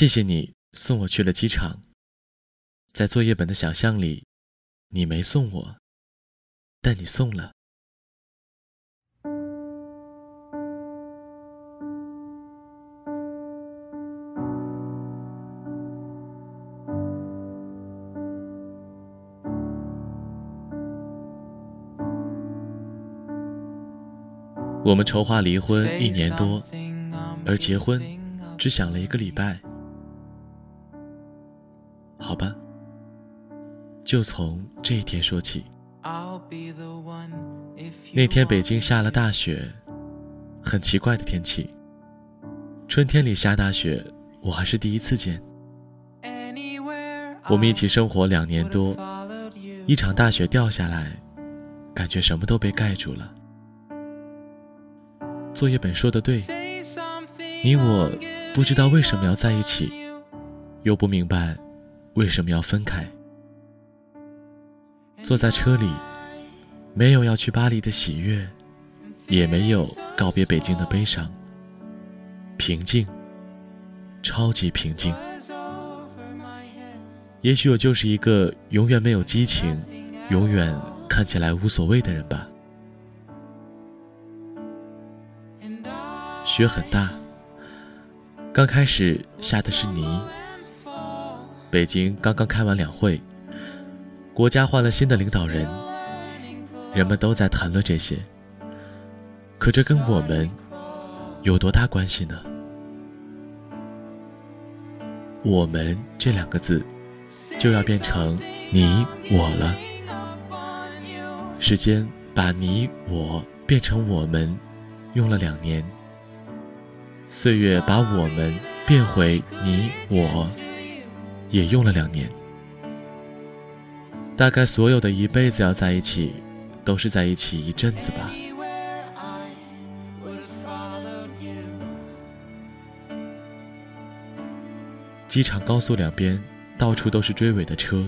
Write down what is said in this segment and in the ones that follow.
谢谢你送我去了机场。在作业本的想象里，你没送我，但你送了。我们筹划离婚一年多，而结婚只想了一个礼拜。好吧，就从这一天说起。那天北京下了大雪，很奇怪的天气。春天里下大雪，我还是第一次见。我们一起生活两年多，一场大雪掉下来，感觉什么都被盖住了。作业本说的对，你我不知道为什么要在一起，又不明白为什么要分开。坐在车里，没有要去巴黎的喜悦，也没有告别北京的悲伤。平静，超级平静。也许我就是一个永远没有激情，永远看起来无所谓的人吧。雪很大，刚开始下的是泥。北京刚刚开完两会，国家换了新的领导人，人们都在谈论这些。可这跟我们有多大关系呢？我们这两个字就要变成你我了。时间把你我变成我们，用了两年。岁月把我们变回你我，也用了两年。大概所有的一辈子要在一起，都是在一起一阵子吧。机场高速两边到处都是追尾的车，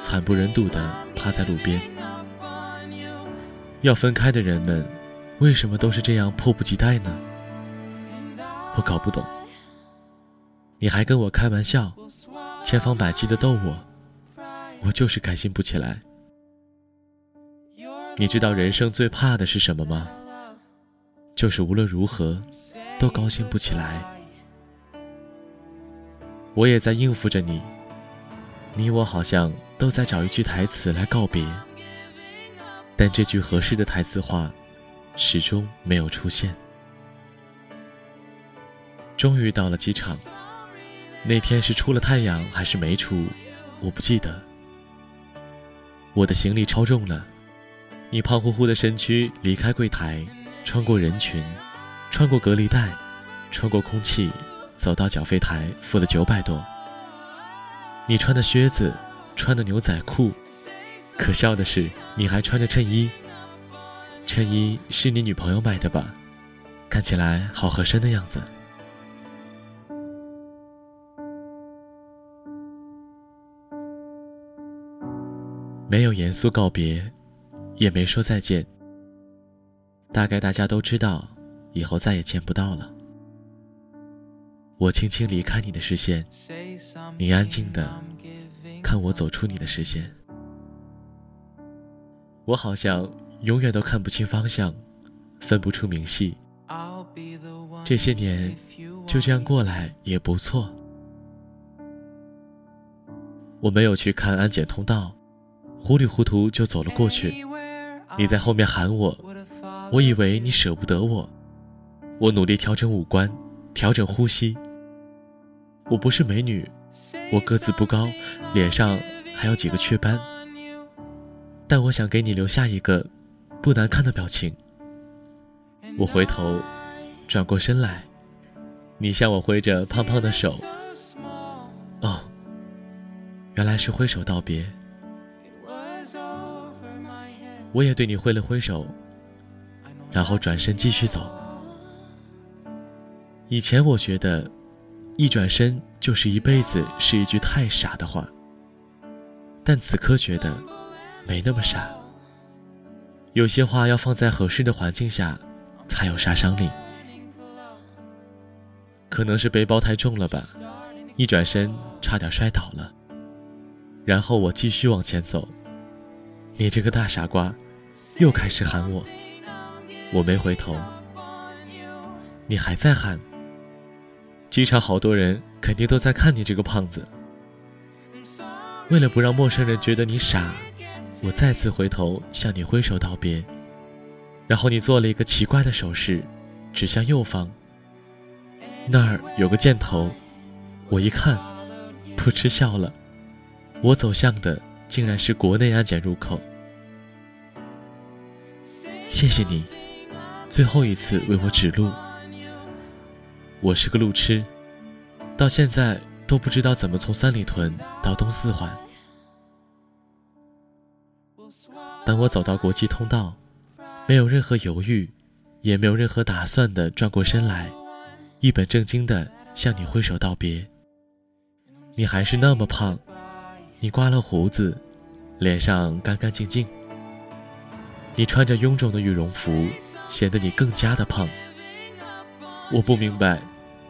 惨不忍睹的趴在路边。要分开的人们，为什么都是这样迫不及待呢？我搞不懂，你还跟我开玩笑，千方百计的逗我，我就是开心不起来。你知道人生最怕的是什么吗？就是无论如何都高兴不起来。我也在应付着你，你我好像都在找一句台词来告别，但这句合适的台词话，始终没有出现。终于到了机场，那天是出了太阳还是没出，我不记得。我的行李超重了，你胖乎乎的身躯离开柜台，穿过人群，穿过隔离带，穿过空气，走到缴费台付了九百多。你穿的靴子，穿的牛仔裤，可笑的是你还穿着衬衣。衬衣是你女朋友买的吧？看起来好合身的样子。没有严肃告别，也没说再见。大概大家都知道，以后再也见不到了。我轻轻离开你的视线，你安静的看我走出你的视线。我好像永远都看不清方向，分不出明细。这些年就这样过来也不错。我没有去看安检通道。糊里糊涂就走了过去，你在后面喊我，我以为你舍不得我。我努力调整五官，调整呼吸。我不是美女，我个子不高，脸上还有几个雀斑，但我想给你留下一个不难看的表情。我回头，转过身来，你向我挥着胖胖的手。哦，原来是挥手道别。我也对你挥了挥手，然后转身继续走。以前我觉得，一转身就是一辈子是一句太傻的话，但此刻觉得没那么傻。有些话要放在合适的环境下，才有杀伤力。可能是背包太重了吧，一转身差点摔倒了。然后我继续往前走，你这个大傻瓜，又开始喊我。我没回头，你还在喊。机场好多人肯定都在看你这个胖子。为了不让陌生人觉得你傻，我再次回头向你挥手道别，然后你做了一个奇怪的手势，指向右方。那儿有个箭头，我一看，噗嗤笑了。我走向的竟然是国内安检入口。谢谢你，最后一次为我指路。我是个路痴，到现在都不知道怎么从三里屯到东四环。当我走到国际通道，没有任何犹豫，也没有任何打算的转过身来，一本正经的向你挥手道别。你还是那么胖，你刮了胡子，脸上干干净净。你穿着臃肿的羽绒服，显得你更加的胖。我不明白。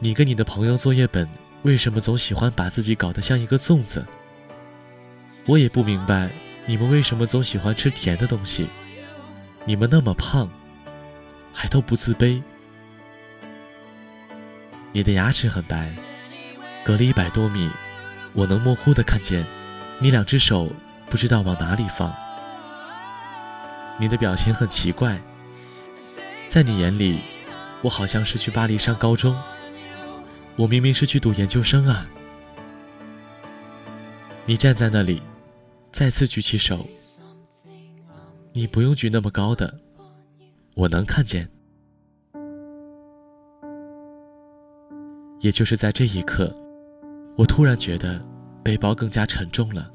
你跟你的朋友作业本为什么总喜欢把自己搞得像一个粽子？我也不明白你们为什么总喜欢吃甜的东西。你们那么胖，还都不自卑。你的牙齿很白，隔了一百多米，我能模糊的看见你两只手不知道往哪里放。你的表情很奇怪，在你眼里，我好像是去巴黎上高中。我明明是去读研究生啊！你站在那里，再次举起手。你不用举那么高的，我能看见。也就是在这一刻，我突然觉得背包更加沉重了，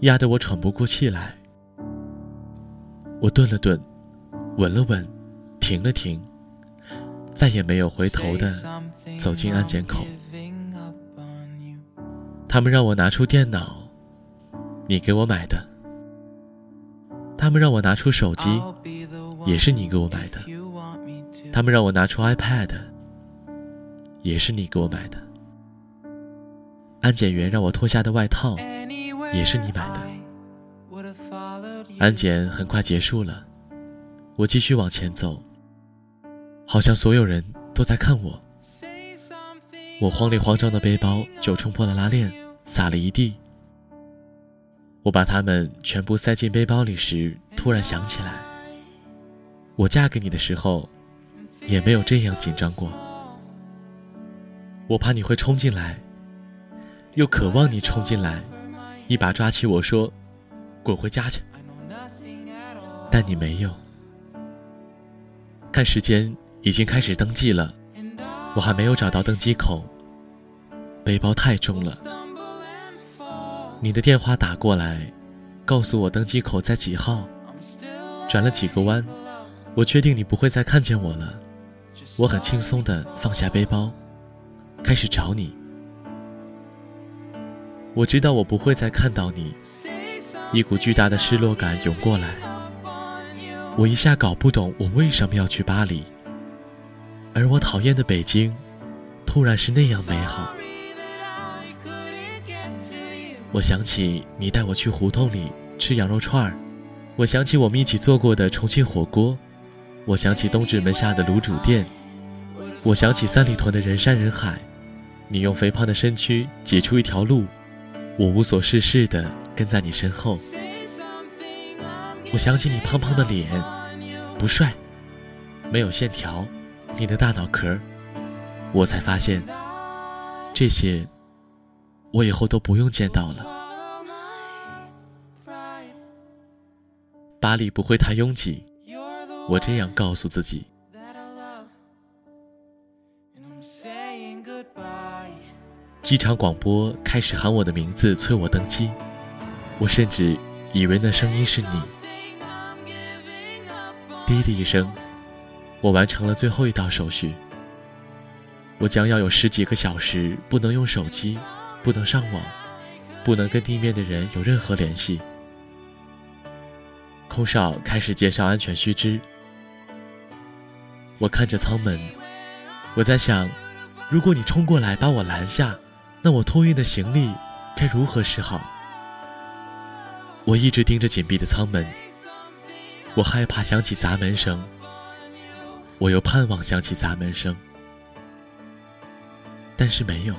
压得我喘不过气来。我顿了顿，稳了稳，停了停，再也没有回头的。走进安检口，他们让我拿出电脑，你给我买的；他们让我拿出手机，也是你给我买的；他们让我拿出 iPad，也是你给我买的；安检员让我脱下的外套，也是你买的。安检很快结束了，我继续往前走，好像所有人都在看我。我慌里慌张的背包就冲破了拉链，洒了一地。我把它们全部塞进背包里时，突然想起来，我嫁给你的时候，也没有这样紧张过。我怕你会冲进来，又渴望你冲进来，一把抓起我说：“滚回家去。”但你没有。看时间，已经开始登记了。我还没有找到登机口，背包太重了。你的电话打过来，告诉我登机口在几号。转了几个弯，我确定你不会再看见我了。我很轻松地放下背包，开始找你。我知道我不会再看到你，一股巨大的失落感涌过来。我一下搞不懂我为什么要去巴黎。而我讨厌的北京，突然是那样美好。我想起你带我去胡同里吃羊肉串儿，我想起我们一起做过的重庆火锅，我想起东直门下的卤煮店，我想起三里屯的人山人海。你用肥胖的身躯挤出一条路，我无所事事的跟在你身后。我想起你胖胖的脸，不帅，没有线条。你的大脑壳，我才发现，这些我以后都不用见到了。巴黎不会太拥挤，我这样告诉自己。机场广播开始喊我的名字，催我登机。我甚至以为那声音是你。滴的一声。我完成了最后一道手续。我将要有十几个小时不能用手机，不能上网，不能跟地面的人有任何联系。空少开始介绍安全须知。我看着舱门，我在想，如果你冲过来把我拦下，那我托运的行李该如何是好？我一直盯着紧闭的舱门，我害怕响起砸门声，我又盼望响起砸门声，但是没有。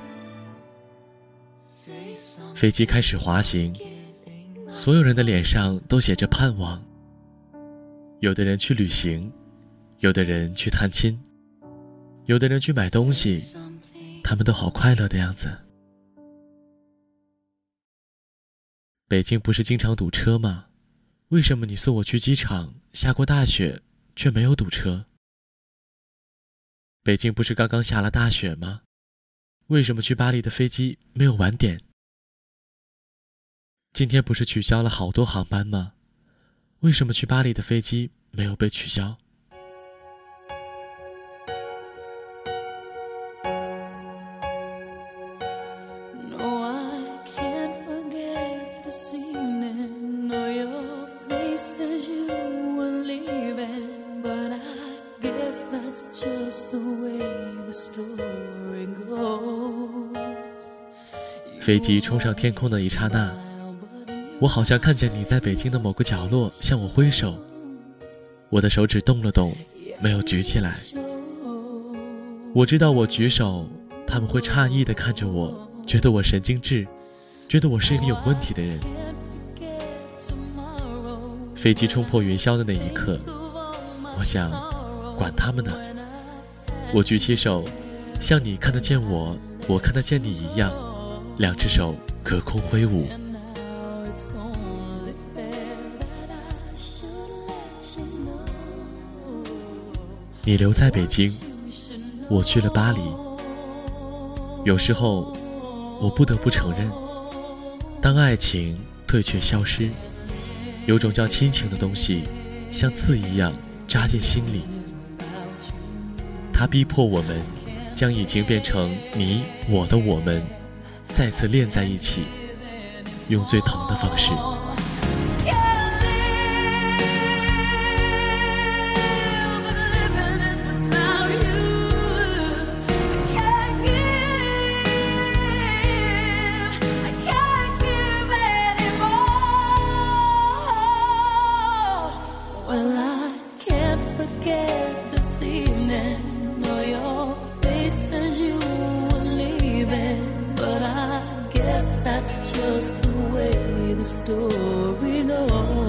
飞机开始滑行，所有人的脸上都写着盼望。有的人去旅行，有的人去探亲，有的人去买东西，他们都好快乐的样子。北京不是经常堵车吗？为什么你送我去机场下过大雪却没有堵车？北京不是刚刚下了大雪吗？为什么去巴黎的飞机没有晚点？今天不是取消了好多航班吗？为什么去巴黎的飞机没有被取消？飞机冲上天空的一刹那。我好像看见你在北京的某个角落向我挥手，我的手指动了动，没有举起来。我知道我举手，他们会诧异地看着我，觉得我神经质，觉得我是一个有问题的人。飞机冲破云霄的那一刻，我想，管他们呢。我举起手，像你看得见我，我看得见你一样，两只手隔空挥舞。你留在北京，我去了巴黎。有时候，我不得不承认，当爱情退却消失，有种叫亲情的东西，像刺一样扎进心里。它逼迫我们，将已经变成你我的我们，再次链在一起，用最疼的方式。Just the way the story goes.